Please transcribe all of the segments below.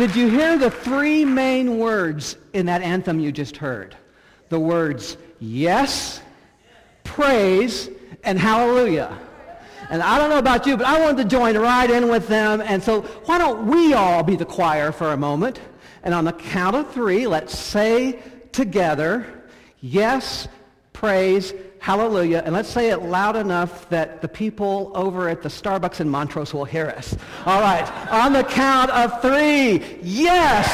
Did you hear the three main words in that anthem you just heard? The words yes, praise, and hallelujah. And I don't know about you, but I wanted to join right in with them. And so why don't we all be the choir for a moment? And on the count of three, let's say together, yes, praise, hallelujah. And let's say it loud enough that the people over at the Starbucks in Montrose will hear us. All right. On the count of three, yes,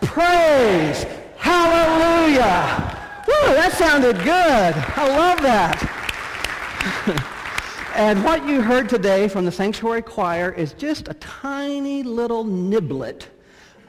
praise, hallelujah. Woo, that sounded good. I love that. and what you heard today from the Sanctuary Choir is just a tiny little niblet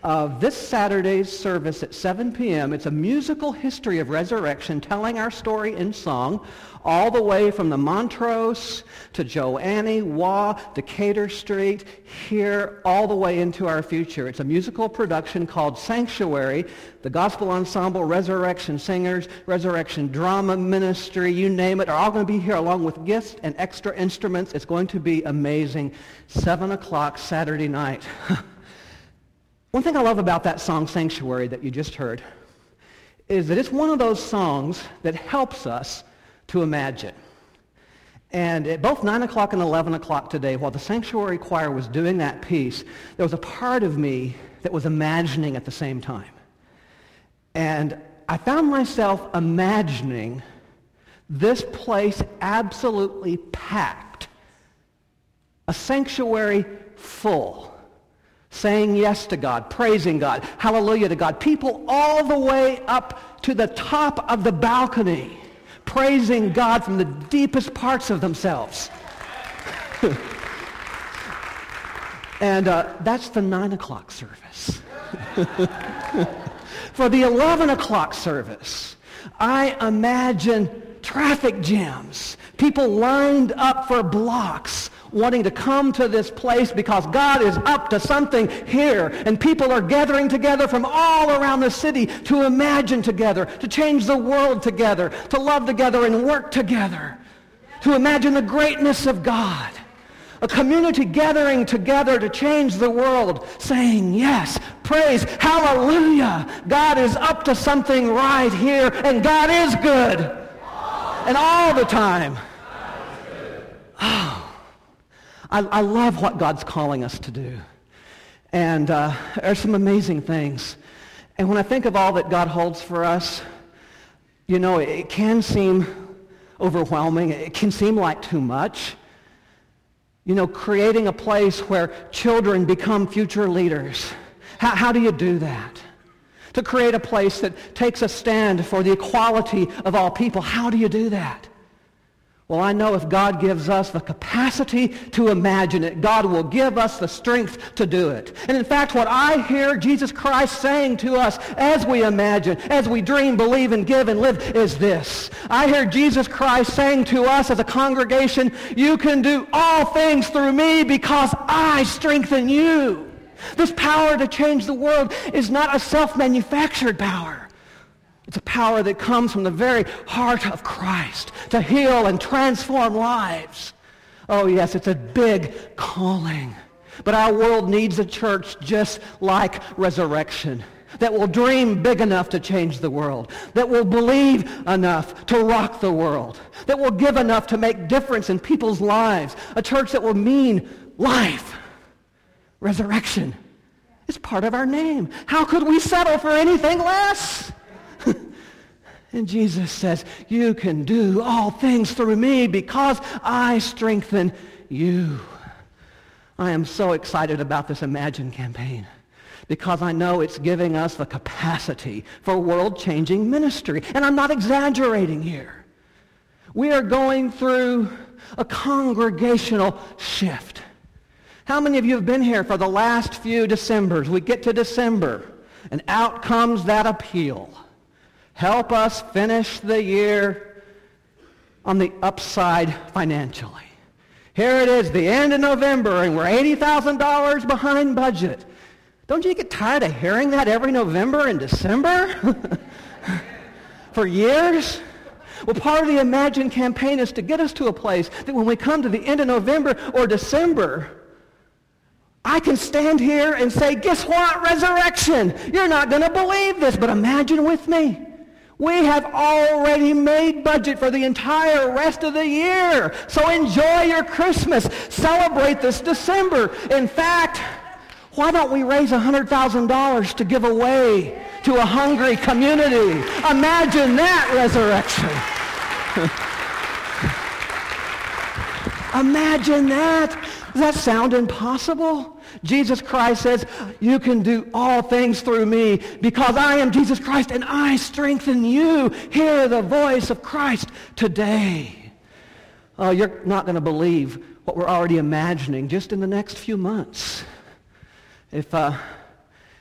of this Saturday's service at 7 p.m. It's a musical history of resurrection telling our story in song all the way from the Montrose to Joannie, Waugh, Decatur Street, here all the way into our future. It's a musical production called Sanctuary. The Gospel Ensemble, Resurrection Singers, Resurrection Drama Ministry, you name it, are all going to be here along with gifts and extra instruments. It's going to be amazing. 7 o'clock Saturday night. One thing I love about that song, Sanctuary, that you just heard, is that it's one of those songs that helps us to imagine. And at both 9 o'clock and 11 o'clock today, while the Sanctuary Choir was doing that piece, there was a part of me that was imagining at the same time. And I found myself imagining this place absolutely packed, a sanctuary full saying yes to God, praising God, hallelujah to God. People all the way up to the top of the balcony, praising God from the deepest parts of themselves. and uh, that's the 9 o'clock service. For the 11 o'clock service, I imagine traffic jams, people lined up for blocks, wanting to come to this place because God is up to something here. And people are gathering together from all around the city to imagine together, to change the world together, to love together and work together, to imagine the greatness of God. A community gathering together to change the world, saying, yes, praise, hallelujah. God is up to something right here, and God is good. And all the time. Oh. I, I love what God's calling us to do. And uh, there's some amazing things. And when I think of all that God holds for us, you know, it, it can seem overwhelming. It can seem like too much. You know, creating a place where children become future leaders. How, how do you do that? To create a place that takes a stand for the equality of all people. How do you do that? Well, I know if God gives us the capacity to imagine it, God will give us the strength to do it. And in fact, what I hear Jesus Christ saying to us as we imagine, as we dream, believe, and give and live is this. I hear Jesus Christ saying to us as a congregation, you can do all things through me because I strengthen you. This power to change the world is not a self-manufactured power. It's a power that comes from the very heart of Christ to heal and transform lives. Oh, yes, it's a big calling. But our world needs a church just like resurrection that will dream big enough to change the world, that will believe enough to rock the world, that will give enough to make difference in people's lives, a church that will mean life, resurrection. It's part of our name. How could we settle for anything less? And Jesus says, you can do all things through me because I strengthen you. I am so excited about this Imagine campaign because I know it's giving us the capacity for world-changing ministry. And I'm not exaggerating here. We are going through a congregational shift. How many of you have been here for the last few Decembers? We get to December, and out comes that appeal. Help us finish the year on the upside financially. Here it is, the end of November, and we're $80,000 behind budget. Don't you get tired of hearing that every November and December? For years? Well, part of the Imagine campaign is to get us to a place that when we come to the end of November or December, I can stand here and say, guess what? Resurrection. You're not going to believe this, but imagine with me. We have already made budget for the entire rest of the year. So enjoy your Christmas. Celebrate this December. In fact, why don't we raise $100,000 to give away to a hungry community? Imagine that resurrection. Imagine that. Does that sound impossible? Jesus Christ says, you can do all things through me because I am Jesus Christ and I strengthen you. Hear the voice of Christ today. Oh, you're not going to believe what we're already imagining just in the next few months. If uh,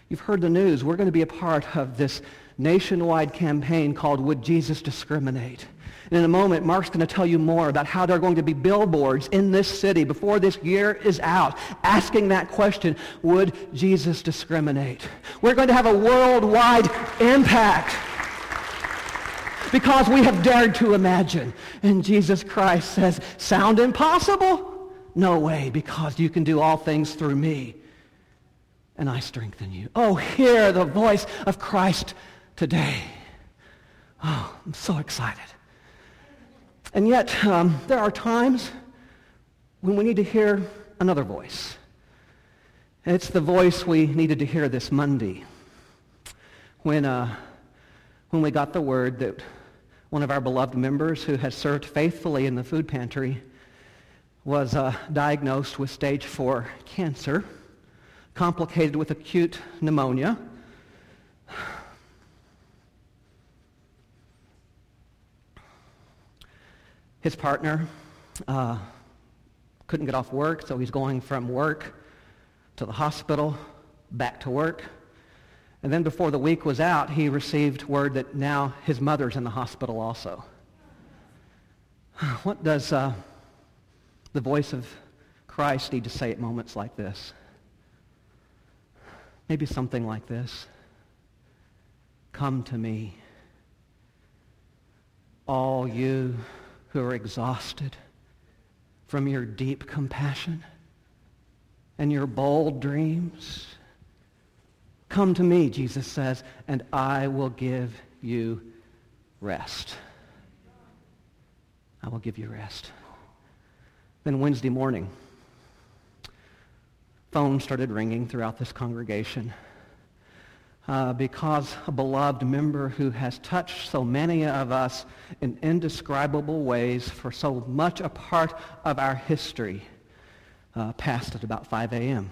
you've heard the news, we're going to be a part of this nationwide campaign called Would Jesus Discriminate? And in a moment, Mark's going to tell you more about how there are going to be billboards in this city before this year is out asking that question, would Jesus discriminate? We're going to have a worldwide impact because we have dared to imagine. And Jesus Christ says, sound impossible? No way, because you can do all things through me and I strengthen you. Oh, hear the voice of Christ today. Oh, I'm so excited. And yet, um, there are times when we need to hear another voice. And it's the voice we needed to hear this Monday when, uh, when we got the word that one of our beloved members who has served faithfully in the food pantry was uh, diagnosed with stage four cancer, complicated with acute pneumonia. His partner uh, couldn't get off work, so he's going from work to the hospital, back to work. And then before the week was out, he received word that now his mother's in the hospital also. What does uh, the voice of Christ need to say at moments like this? Maybe something like this. Come to me, all you who are exhausted from your deep compassion and your bold dreams. Come to me, Jesus says, and I will give you rest. I will give you rest. Then Wednesday morning, phones started ringing throughout this congregation uh, because a beloved member who has touched so many of us in indescribable ways for so much a part of our history uh, passed at about 5 a.m.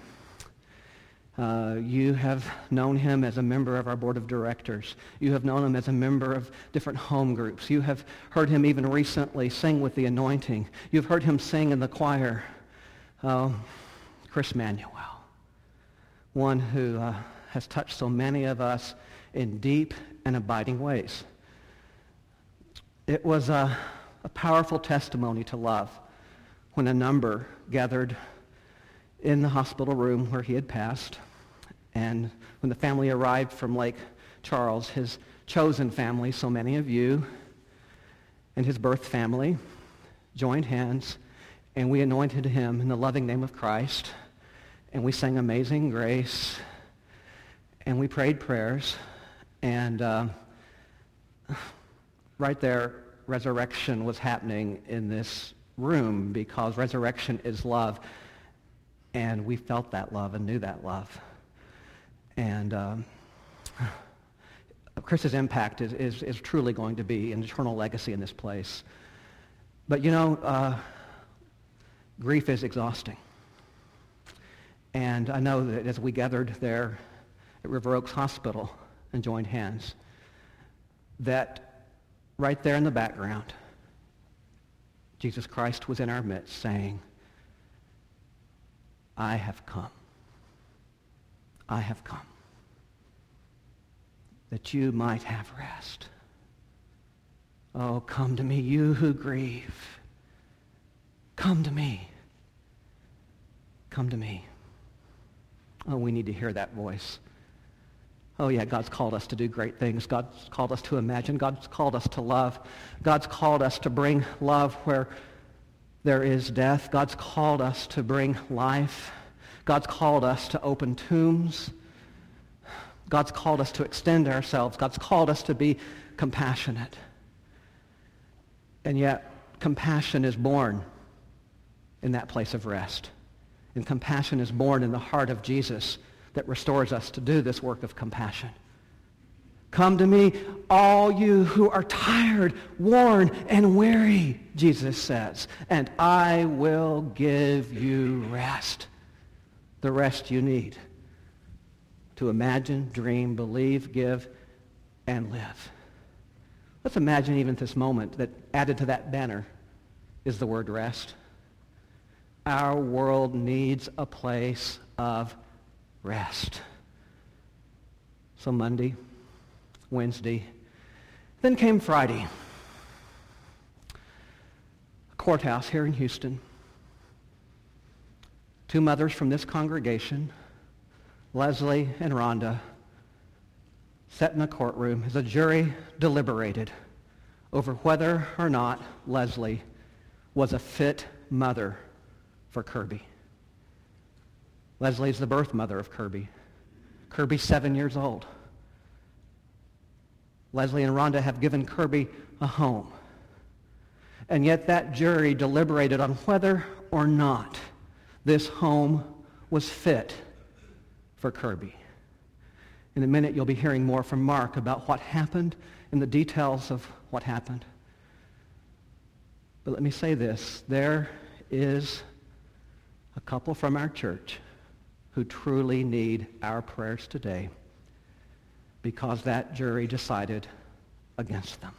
Uh, you have known him as a member of our board of directors. You have known him as a member of different home groups. You have heard him even recently sing with the anointing. You've heard him sing in the choir. Uh, Chris Manuel, one who uh, has touched so many of us in deep and abiding ways. It was a, a powerful testimony to love when a number gathered in the hospital room where he had passed. And when the family arrived from Lake Charles, his chosen family, so many of you, and his birth family joined hands, and we anointed him in the loving name of Christ, and we sang Amazing Grace, and we prayed prayers, and uh, right there, resurrection was happening in this room because resurrection is love, and we felt that love and knew that love. And um, Chris's impact is, is, is, truly going to be an eternal legacy in this place. But you know, uh, grief is exhausting. And I know that as we gathered there at River Oaks Hospital and joined hands, that right there in the background, Jesus Christ was in our midst saying, I have come. I have come that you might have rest. Oh, come to me, you who grieve. Come to me. Come to me. Oh, we need to hear that voice. Oh, yeah, God's called us to do great things. God's called us to imagine. God's called us to love. God's called us to bring love where there is death. God's called us to bring life. God's called us to open tombs. God's called us to extend ourselves. God's called us to be compassionate. And yet, compassion is born in that place of rest. And compassion is born in the heart of Jesus that restores us to do this work of compassion. Come to me, all you who are tired, worn, and weary, Jesus says, and I will give you rest. The rest you need to imagine, dream, believe, give, and live. Let's imagine even this moment that added to that banner is the word rest. Our world needs a place of rest. So Monday, Wednesday, then came Friday. A courthouse here in Houston. Two mothers from this congregation, Leslie and Rhonda, sat in a courtroom as a jury deliberated over whether or not Leslie was a fit mother for Kirby. Leslie's the birth mother of Kirby. Kirby's seven years old. Leslie and Rhonda have given Kirby a home. And yet that jury deliberated on whether or not this home was fit for Kirby. In a minute, you'll be hearing more from Mark about what happened and the details of what happened. But let me say this. There is a couple from our church who truly need our prayers today because that jury decided against them.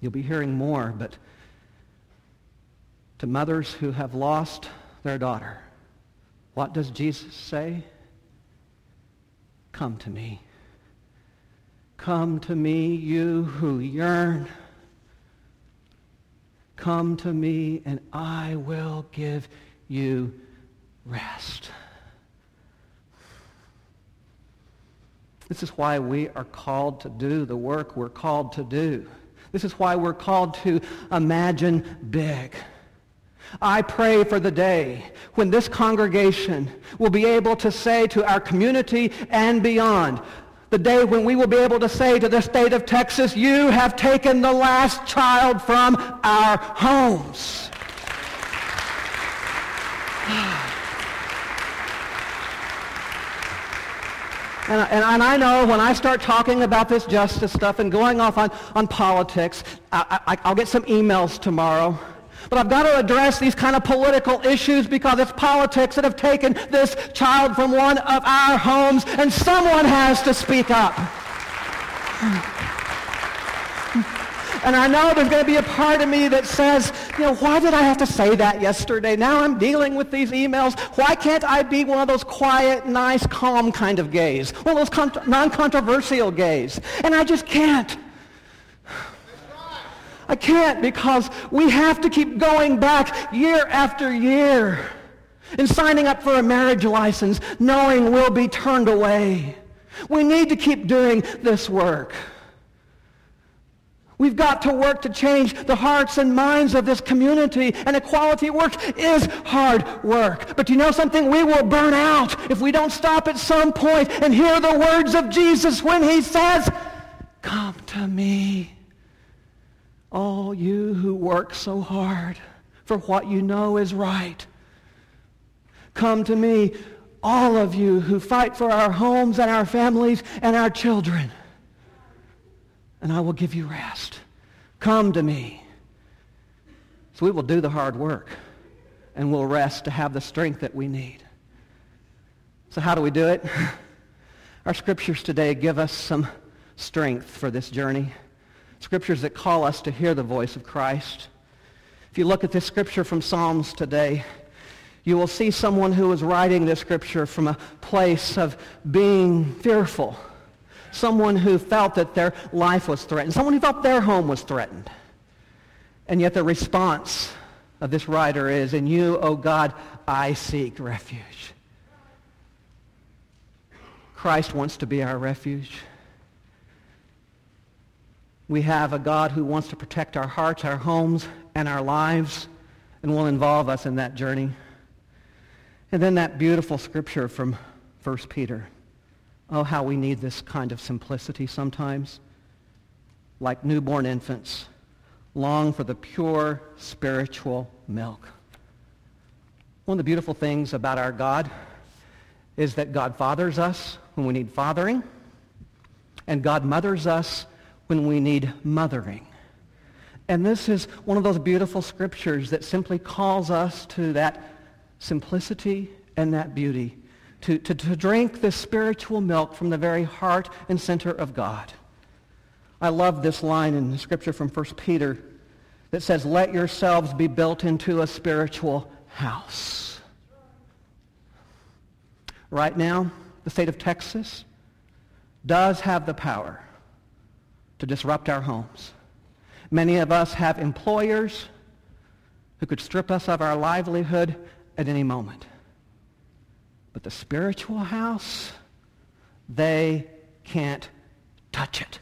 You'll be hearing more, but to mothers who have lost their daughter, what does Jesus say? Come to me. Come to me, you who yearn. Come to me, and I will give you rest. This is why we are called to do the work we're called to do. This is why we're called to imagine big. I pray for the day when this congregation will be able to say to our community and beyond, the day when we will be able to say to the state of Texas, you have taken the last child from our homes. Ah. And, and, and, I know when I start talking about this justice stuff and going off on, on politics, I, I, I'll get some emails tomorrow. But I've got to address these kind of political issues because it's politics that have taken this child from one of our homes, and someone has to speak up. And I know there's going to be a part of me that says, you know, why did I have to say that yesterday? Now I'm dealing with these emails. Why can't I be one of those quiet, nice, calm kind of gays? One of those con- non-controversial gays? And I just can't. I can't because we have to keep going back year after year and signing up for a marriage license knowing we'll be turned away. We need to keep doing this work. We've got to work to change the hearts and minds of this community. And equality work is hard work. But you know something? We will burn out if we don't stop at some point and hear the words of Jesus when he says, Come to me, all you who work so hard for what you know is right. Come to me, all of you who fight for our homes and our families and our children and I will give you rest. Come to me. So we will do the hard work and we'll rest to have the strength that we need. So how do we do it? Our scriptures today give us some strength for this journey. Scriptures that call us to hear the voice of Christ. If you look at this scripture from Psalms today, you will see someone who is writing this scripture from a place of being fearful someone who felt that their life was threatened, someone who felt their home was threatened. And yet the response of this writer is, in you, O God, I seek refuge. Christ wants to be our refuge. We have a God who wants to protect our hearts, our homes, and our lives, and will involve us in that journey. And then that beautiful scripture from 1 Peter. Oh, how we need this kind of simplicity sometimes. Like newborn infants, long for the pure spiritual milk. One of the beautiful things about our God is that God fathers us when we need fathering, and God mothers us when we need mothering. And this is one of those beautiful scriptures that simply calls us to that simplicity and that beauty, to, to, to drink the spiritual milk from the very heart and center of God. I love this line in the scripture from 1 Peter that says, let yourselves be built into a spiritual house. Right now, the state of Texas does have the power to disrupt our homes. Many of us have employers who could strip us of our livelihood at any moment. But the spiritual house, they can't touch it.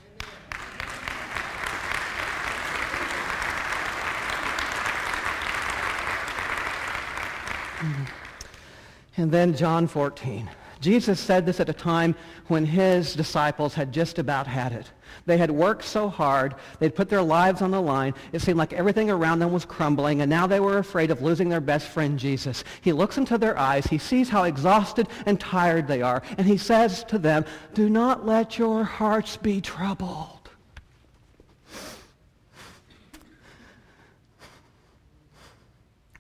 And then John 14. Jesus said this at a time when his disciples had just about had it. They had worked so hard. They'd put their lives on the line. It seemed like everything around them was crumbling, and now they were afraid of losing their best friend, Jesus. He looks into their eyes. He sees how exhausted and tired they are, and he says to them, do not let your hearts be troubled.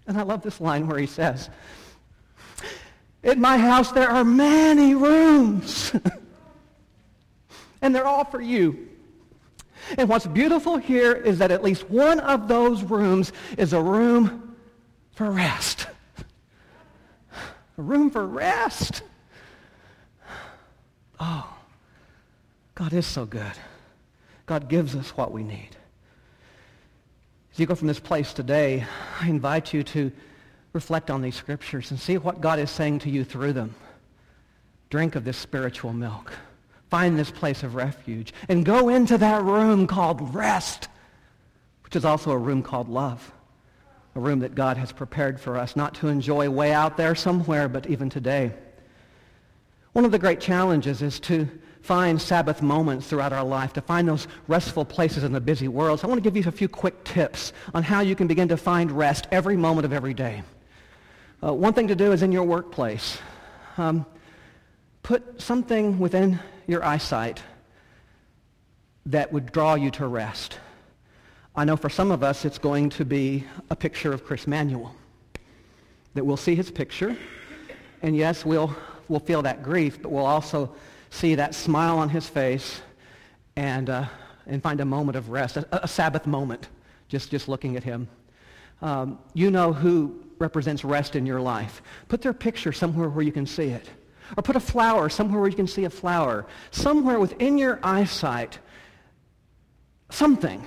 And I love this line where he says, in my house there are many rooms. and they're all for you. And what's beautiful here is that at least one of those rooms is a room for rest. A room for rest. Oh, God is so good. God gives us what we need. As you go from this place today, I invite you to reflect on these scriptures and see what God is saying to you through them. Drink of this spiritual milk. Find this place of refuge and go into that room called rest, which is also a room called love, a room that God has prepared for us, not to enjoy way out there somewhere, but even today. One of the great challenges is to find Sabbath moments throughout our life, to find those restful places in the busy world. So I want to give you a few quick tips on how you can begin to find rest every moment of every day. Uh, one thing to do is in your workplace. Um, put something within your eyesight that would draw you to rest. I know for some of us it's going to be a picture of Chris Manuel. That we'll see his picture, and yes, we'll, we'll feel that grief, but we'll also see that smile on his face and, uh, and find a moment of rest, a, a Sabbath moment, just, just looking at him. Um, you know who represents rest in your life. Put their picture somewhere where you can see it. Or put a flower somewhere where you can see a flower. Somewhere within your eyesight, something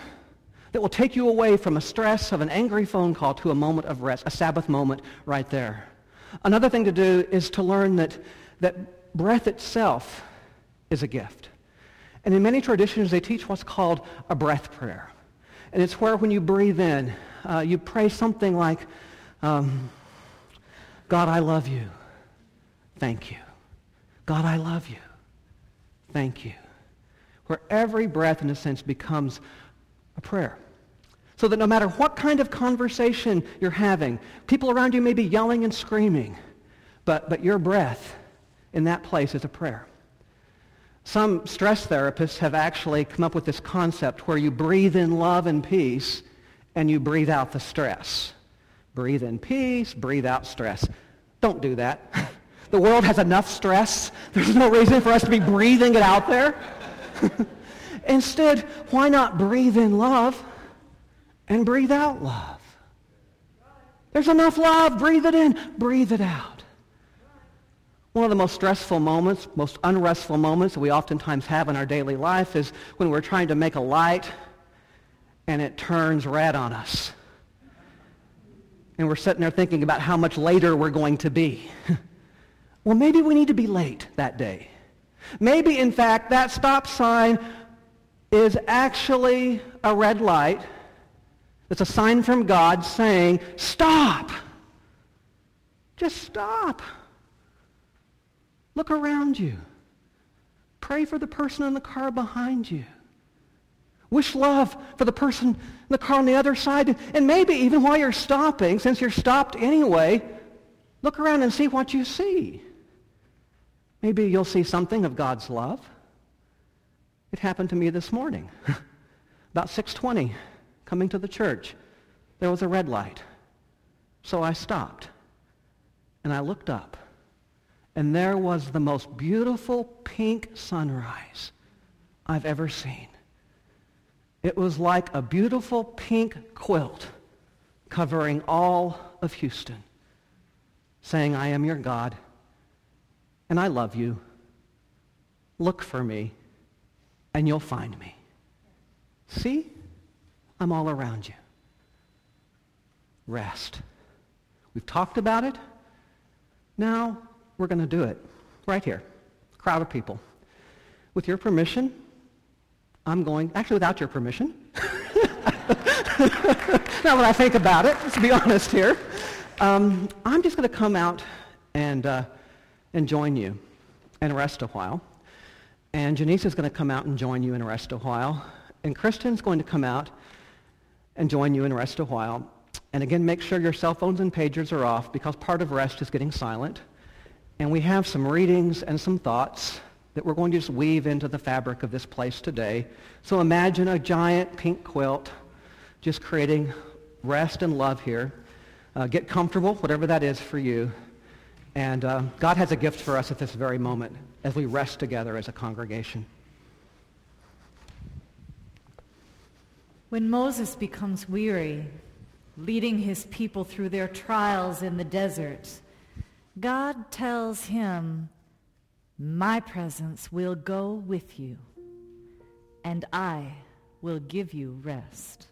that will take you away from a stress of an angry phone call to a moment of rest, a Sabbath moment right there. Another thing to do is to learn that, that breath itself is a gift. And in many traditions, they teach what's called a breath prayer. And it's where when you breathe in, uh, you pray something like, um, God, I love you. Thank you. God, I love you. Thank you. Where every breath, in a sense, becomes a prayer. So that no matter what kind of conversation you're having, people around you may be yelling and screaming, but, but your breath in that place is a prayer. Some stress therapists have actually come up with this concept where you breathe in love and peace and you breathe out the stress. Breathe in peace, breathe out stress. Don't do that. The world has enough stress. There's no reason for us to be breathing it out there. Instead, why not breathe in love and breathe out love? There's enough love. Breathe it in. Breathe it out. One of the most stressful moments, most unrestful moments that we oftentimes have in our daily life is when we're trying to make a light and it turns red on us and we're sitting there thinking about how much later we're going to be. well, maybe we need to be late that day. Maybe, in fact, that stop sign is actually a red light. It's a sign from God saying, stop. Just stop. Look around you. Pray for the person in the car behind you. Wish love for the person in the car on the other side. And maybe even while you're stopping, since you're stopped anyway, look around and see what you see. Maybe you'll see something of God's love. It happened to me this morning. About 6.20, coming to the church, there was a red light. So I stopped and I looked up and there was the most beautiful pink sunrise I've ever seen. It was like a beautiful pink quilt covering all of Houston, saying, I am your God, and I love you. Look for me, and you'll find me. See? I'm all around you. Rest. We've talked about it. Now we're going to do it right here. Crowd of people. With your permission, I'm going, actually without your permission. now that I think about it, let's be honest here. Um, I'm just going to come out and, uh, and join you and rest a while. And Janice is going to come out and join you and rest a while. And Kristen's going to come out and join you and rest a while. And again, make sure your cell phones and pagers are off because part of rest is getting silent. And we have some readings and some thoughts that we're going to just weave into the fabric of this place today. So imagine a giant pink quilt just creating rest and love here. Uh, get comfortable, whatever that is for you. And uh, God has a gift for us at this very moment as we rest together as a congregation. When Moses becomes weary, leading his people through their trials in the desert, God tells him, my presence will go with you, and I will give you rest.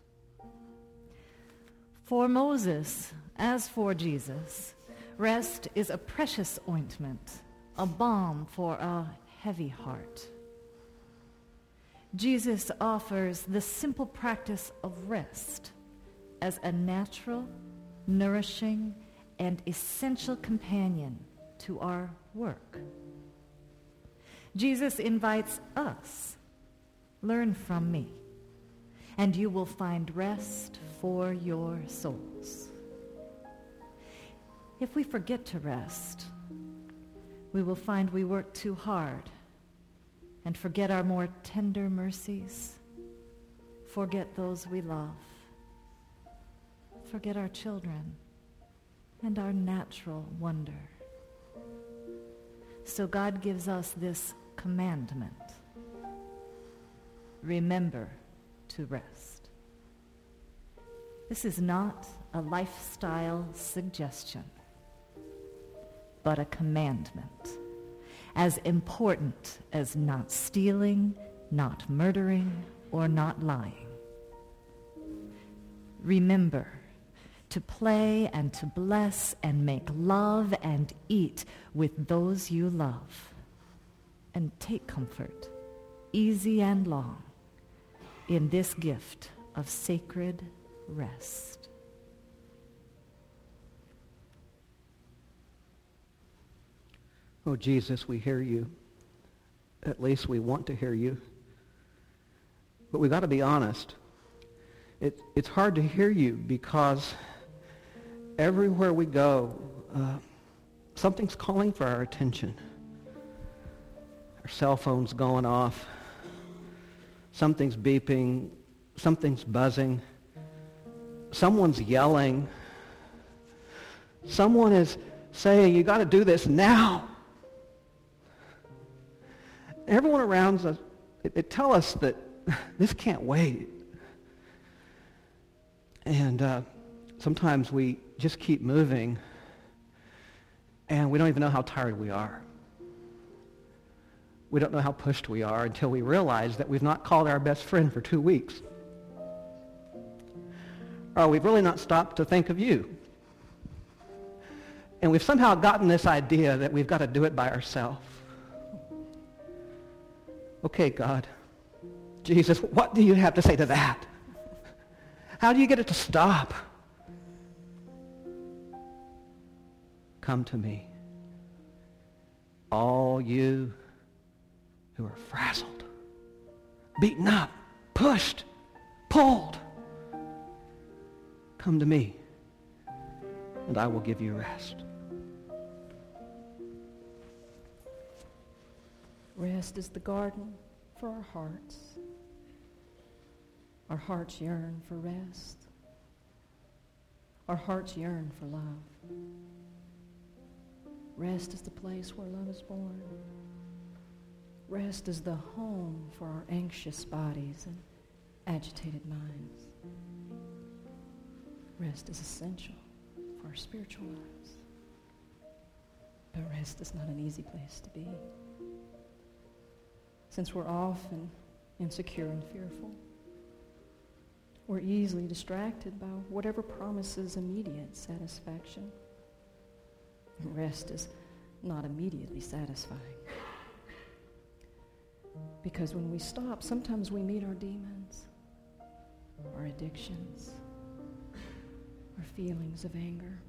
For Moses, as for Jesus, rest is a precious ointment, a balm for a heavy heart. Jesus offers the simple practice of rest as a natural, nourishing, and essential companion to our work. Jesus invites us, learn from me, and you will find rest for your souls. If we forget to rest, we will find we work too hard and forget our more tender mercies, forget those we love, forget our children and our natural wonder. So God gives us this commandment. Remember to rest. This is not a lifestyle suggestion, but a commandment, as important as not stealing, not murdering, or not lying. Remember to play and to bless and make love and eat with those you love. And take comfort, easy and long, in this gift of sacred rest. Oh, Jesus, we hear you. At least we want to hear you. But we've got to be honest. It, it's hard to hear you because everywhere we go, uh, something's calling for our attention. Our cell phone's going off. Something's beeping. Something's buzzing. Someone's yelling. Someone is saying, you got to do this now. Everyone around us, they, tell us that this can't wait. And uh, sometimes we just keep moving and we don't even know how tired we are. We don't know how pushed we are until we realize that we've not called our best friend for two weeks. Or we've really not stopped to think of you. And we've somehow gotten this idea that we've got to do it by ourselves. Okay, God. Jesus, what do you have to say to that? How do you get it to stop? Come to me. All you who are frazzled, beaten up, pushed, pulled, come to me, and I will give you rest. Rest is the garden for our hearts. Our hearts yearn for rest. Our hearts yearn for love. Rest is the place where love is born. Rest is the home for our anxious bodies and agitated minds. Rest is essential for our spiritual lives. But rest is not an easy place to be. Since we're often insecure and fearful, we're easily distracted by whatever promises immediate satisfaction. Rest is not immediately satisfying. Because when we stop, sometimes we meet our demons, our addictions, our feelings of anger,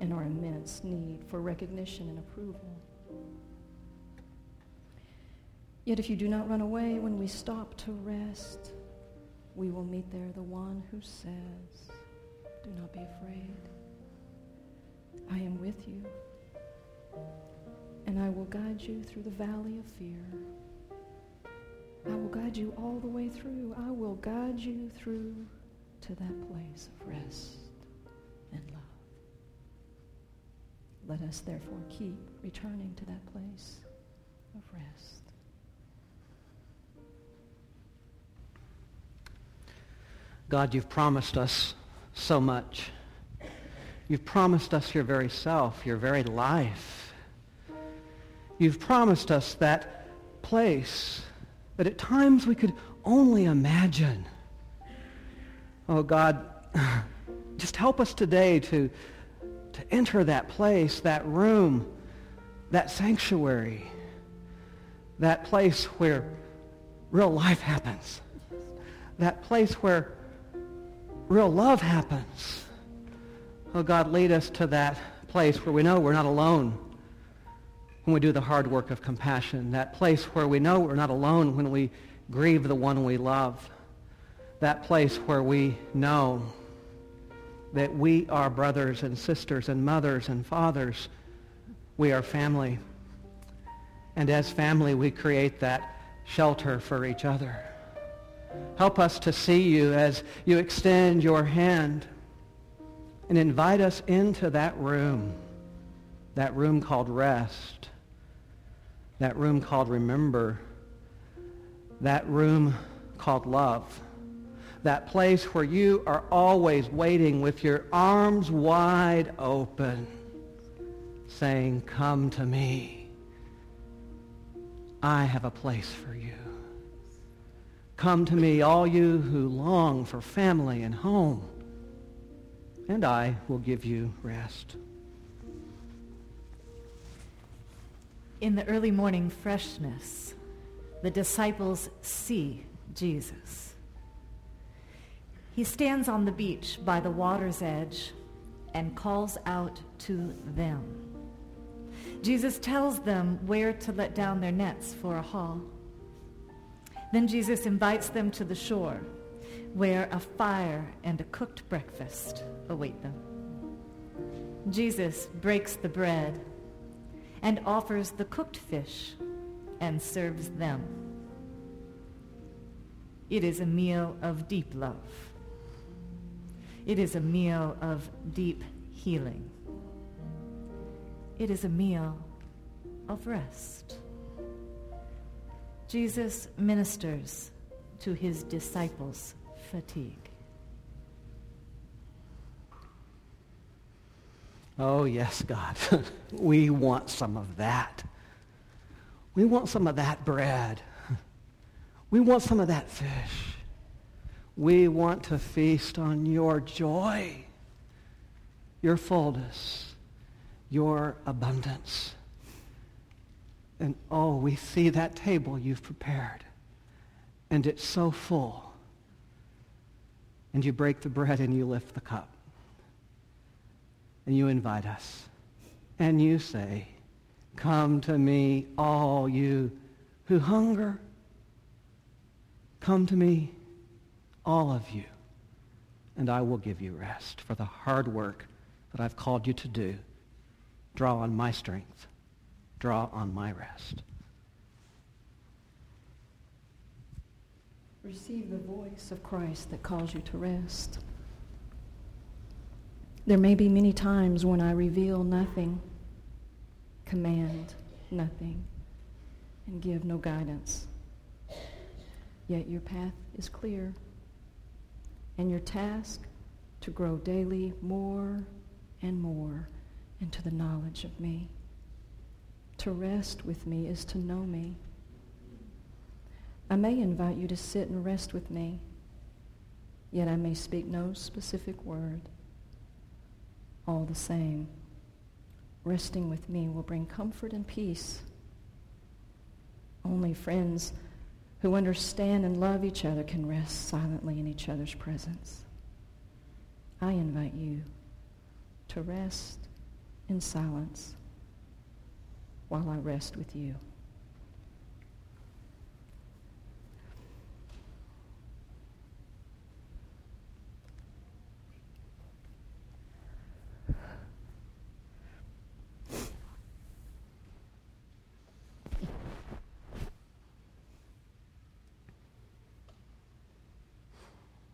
and our immense need for recognition and approval. Yet if you do not run away when we stop to rest, we will meet there the one who says, Do not be afraid. I am with you, and I will guide you through the valley of fear. I will guide you all the way through. I will guide you through to that place of rest and love. Let us therefore keep returning to that place of rest. God, you've promised us so much. You've promised us your very self, your very life. You've promised us that place that at times we could only imagine. Oh God, just help us today to, to enter that place, that room, that sanctuary, that place where real life happens, that place where real love happens. Oh, God, lead us to that place where we know we're not alone when we do the hard work of compassion. That place where we know we're not alone when we grieve the one we love. That place where we know that we are brothers and sisters and mothers and fathers. We are family. And as family, we create that shelter for each other. Help us to see you as you extend your hand and invite us into that room, that room called rest, that room called remember, that room called love, that place where you are always waiting with your arms wide open, saying, come to me. I have a place for you. Come to me, all you who long for family and home, and I will give you rest. In the early morning freshness, the disciples see Jesus. He stands on the beach by the water's edge and calls out to them. Jesus tells them where to let down their nets for a haul. Then Jesus invites them to the shore where a fire and a cooked breakfast await them. Jesus breaks the bread and offers the cooked fish and serves them. It is a meal of deep love. It is a meal of deep healing. It is a meal of rest. Jesus ministers to his disciples' fatigue. Oh, yes, God. we want some of that. We want some of that bread. We want some of that fish. We want to feast on your joy, your fullness, your abundance. And oh, we see that table you've prepared. And it's so full. And you break the bread and you lift the cup. And you invite us. And you say, Come to me, all you who hunger. Come to me, all of you, and I will give you rest for the hard work that I've called you to do. Draw on my strength. Draw on my rest. Receive the voice of Christ that calls you to rest. There may be many times when I reveal nothing, command nothing, and give no guidance. Yet your path is clear, and your task to grow daily more and more into the knowledge of me. To rest with me is to know me. I may invite you to sit and rest with me, yet I may speak no specific word. All the same, resting with me will bring comfort and peace. Only friends who understand and love each other can rest silently in each other's presence. I invite you to rest in silence while I rest with you.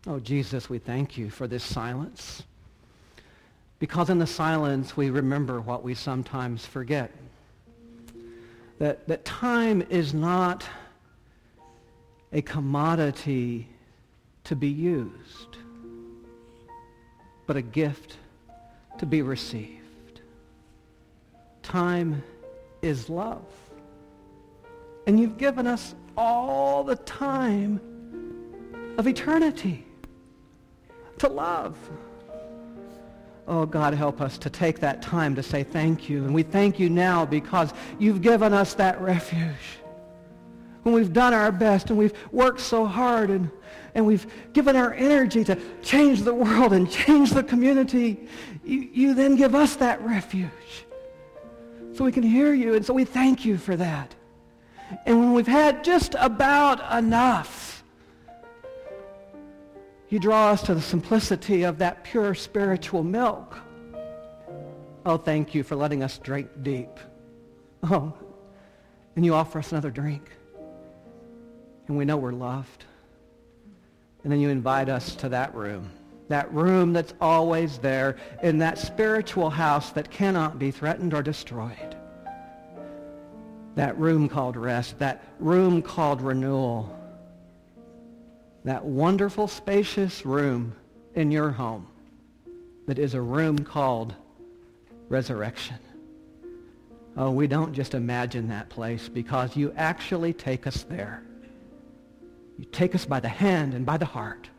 Oh, Jesus, we thank you for this silence. Because in the silence, we remember what we sometimes forget. That, that time is not a commodity to be used, but a gift to be received. Time is love. And you've given us all the time of eternity to love. Oh, God, help us to take that time to say thank you. And we thank you now because you've given us that refuge. When we've done our best and we've worked so hard and, and we've given our energy to change the world and change the community, you, you then give us that refuge so we can hear you. And so we thank you for that. And when we've had just about enough, you draw us to the simplicity of that pure spiritual milk. Oh, thank you for letting us drink deep. Oh, and you offer us another drink. And we know we're loved. And then you invite us to that room, that room that's always there in that spiritual house that cannot be threatened or destroyed. That room called rest, that room called renewal that wonderful spacious room in your home that is a room called resurrection. Oh, we don't just imagine that place because you actually take us there. You take us by the hand and by the heart.